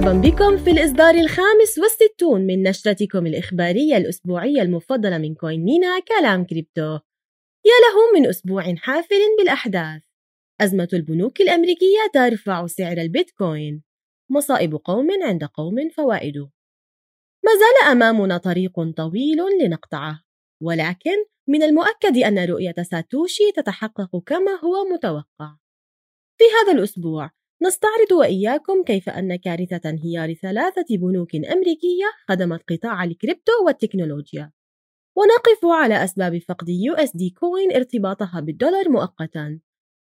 مرحبا بكم في الإصدار الخامس والستون من نشرتكم الإخبارية الأسبوعية المفضلة من CoinMENA كلام كريبتو. يا له من أسبوع حافل بالأحداث. أزمة البنوك الأمريكية ترفع سعر البيتكوين. مصائب قوم عند قوم فوائد. ما زال أمامنا طريق طويل لنقطعه. ولكن من المؤكد أن رؤية ساتوشي تتحقق كما هو متوقع. في هذا الأسبوع نستعرض وإياكم كيف أن كارثة انهيار ثلاثة بنوك أمريكية خدمت قطاع الكريبتو والتكنولوجيا. ونقف على أسباب فقد USD Coin ارتباطها بالدولار مؤقتا.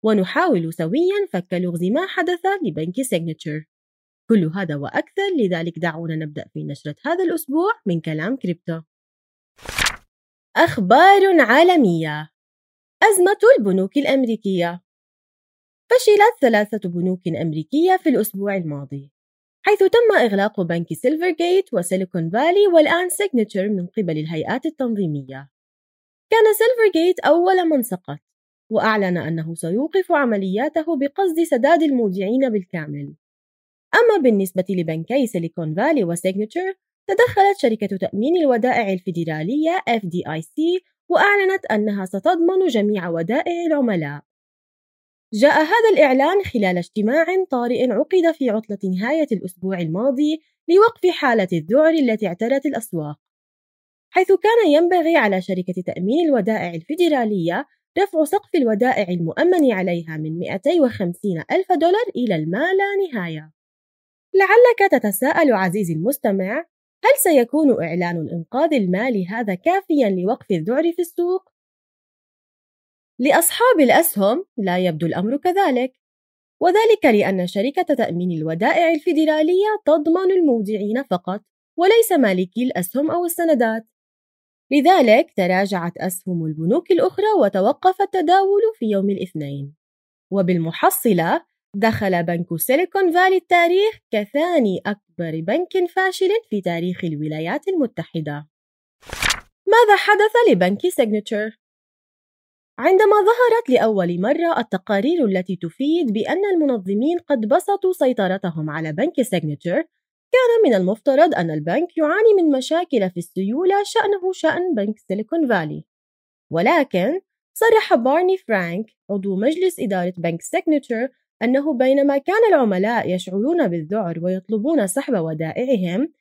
ونحاول سويا فك لغز ما حدث لبنك سيجنتشر. كل هذا وأكثر لذلك دعونا نبدأ في نشرة هذا الأسبوع من كلام كريبتو. أخبار عالمية. أزمة البنوك الأمريكية. فشلت ثلاثة بنوك أمريكية في الأسبوع الماضي حيث تم إغلاق بنك سيلفر جيت وسيليكون فالي والآن سيجنتشر من قبل الهيئات التنظيمية. كان سيلفر جيت أول من سقط وأعلن أنه سيوقف عملياته بقصد سداد المودعين بالكامل. أما بالنسبة لبنكي سيليكون فالي وسيجنتشر تدخلت شركة تأمين الودائع الفيدرالية FDIC وأعلنت أنها ستضمن جميع ودائع العملاء. جاء هذا الإعلان خلال اجتماع طارئ عقد في عطلة نهاية الأسبوع الماضي لوقف حالة الذعر التي اعترت الأسواق حيث كان ينبغي على شركة تأمين الودائع الفيدرالية رفع سقف الودائع المؤمن عليها من 250 ألف دولار إلى الما لا نهاية لعلك تتساءل عزيزي المستمع هل سيكون إعلان الإنقاذ المالي هذا كافيا لوقف الذعر في السوق؟ لأصحاب الأسهم لا يبدو الأمر كذلك. وذلك لأن شركة تأمين الودائع الفيدرالية تضمن المودعين فقط وليس مالكي الأسهم أو السندات. لذلك تراجعت أسهم البنوك الأخرى وتوقف التداول في يوم الاثنين. وبالمحصلة دخل بنك سيليكون فالي التاريخ كثاني أكبر بنك فاشل في تاريخ الولايات المتحدة. ماذا حدث لبنك سيجنتشر؟ عندما ظهرت لأول مرة التقارير التي تفيد بأن المنظمين قد بسطوا سيطرتهم على بنك سيجنتشر كان من المفترض أن البنك يعاني من مشاكل في السيولة شأنه شأن بنك سيليكون فالي. ولكن صرح بارني فرانك عضو مجلس إدارة بنك سيجنتشر أنه بينما كان العملاء يشعرون بالذعر ويطلبون سحب ودائعهم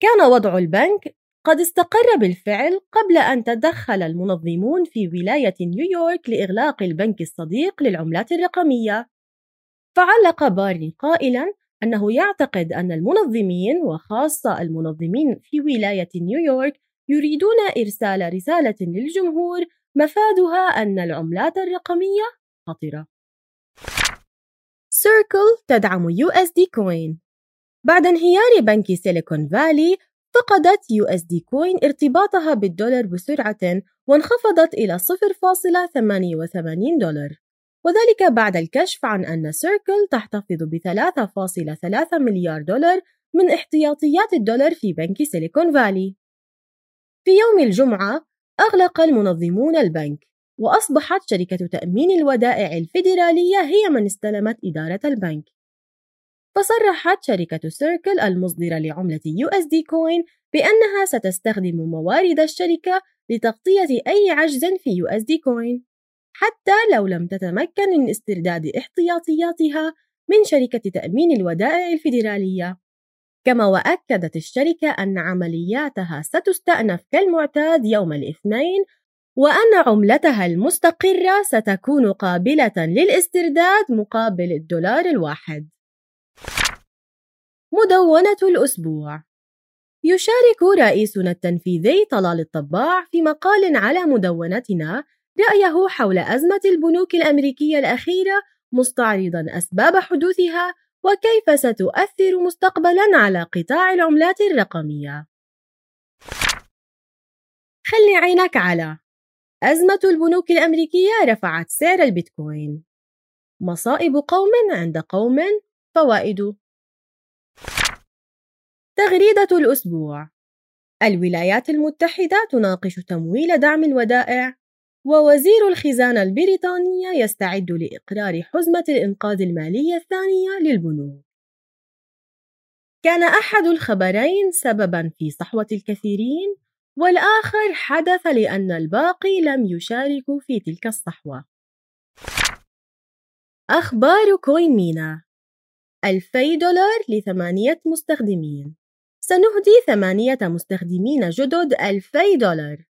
كان وضع البنك قد استقر بالفعل قبل أن تدخل المنظمون في ولاية نيويورك لإغلاق البنك الصديق للعملات الرقمية فعلق بارني قائلا أنه يعتقد أن المنظمين وخاصة المنظمين في ولاية نيويورك يريدون إرسال رسالة للجمهور مفادها أن العملات الرقمية خطرة. سيركل تدعم USD Coin بعد انهيار بنك سيليكون فالي فقدت USD Coin ارتباطها بالدولار بسرعة وانخفضت إلى 0.88 دولار وذلك بعد الكشف عن أن سيركل تحتفظ ب 3.3 مليار دولار من احتياطيات الدولار في بنك سيليكون فالي. في يوم الجمعة أغلق المنظمون البنك وأصبحت شركة تأمين الودائع الفيدرالية هي من استلمت إدارة البنك فصرحت شركة سيركل المصدرة لعملة USD Coin بأنها ستستخدم موارد الشركة لتغطية أي عجز في USD Coin حتى لو لم تتمكن من استرداد احتياطياتها من شركة تأمين الودائع الفيدرالية كما وأكدت الشركة أن عملياتها ستستأنف كالمعتاد يوم الاثنين وأن عملتها المستقرة ستكون قابلة للاسترداد مقابل الدولار الواحد. مدونة الأسبوع يشارك رئيسنا التنفيذي طلال الطباع في مقال على مدونتنا رأيه حول أزمة البنوك الأمريكية الأخيرة مستعرضا أسباب حدوثها وكيف ستؤثر مستقبلا على قطاع العملات الرقمية. خلي عينك على أزمة البنوك الأمريكية رفعت سعر البيتكوين مصائب قوم عند قوم فوائد تغريدة الأسبوع. الولايات المتحدة تناقش تمويل دعم الودائع ووزير الخزانة البريطانية يستعد لإقرار حزمة الإنقاذ المالية الثانية للبنوك. كان أحد الخبرين سببًا في صحوة الكثيرين، والآخر حدث لأن الباقي لم يشاركوا في تلك الصحوة. أخبار كوين مينا 2000 دولار لثمانية مستخدمين. سنهدي ثمانية مستخدمين جدد 2000 دولار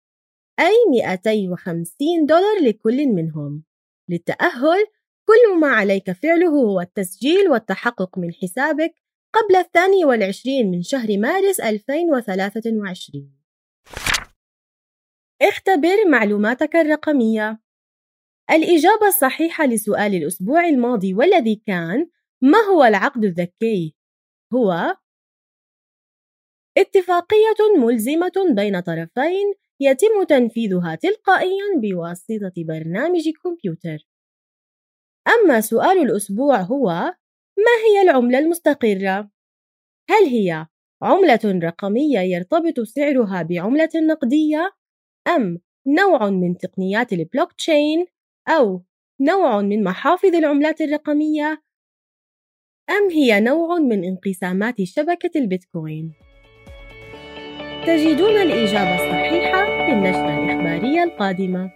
أي 250 دولار لكل منهم. للتأهل كل ما عليك فعله هو التسجيل والتحقق من حسابك قبل الثاني والعشرين من شهر مارس 2023 اختبر معلوماتك الرقمية. الإجابة الصحيحة لسؤال الأسبوع الماضي والذي كان ما هو العقد الذكي؟ هو اتفاقية ملزمة بين طرفين يتم تنفيذها تلقائيا بواسطة برنامج كمبيوتر. أما سؤال الأسبوع هو: ما هي العملة المستقرة؟ هل هي عملة رقمية يرتبط سعرها بعملة نقدية؟ أم نوع من تقنيات البلوك تشين؟ أو نوع من محافظ العملات الرقمية؟ أم هي نوع من انقسامات شبكة البيتكوين؟ تجدون الإجابة الصحيحة في النشرة الإخبارية القادمة.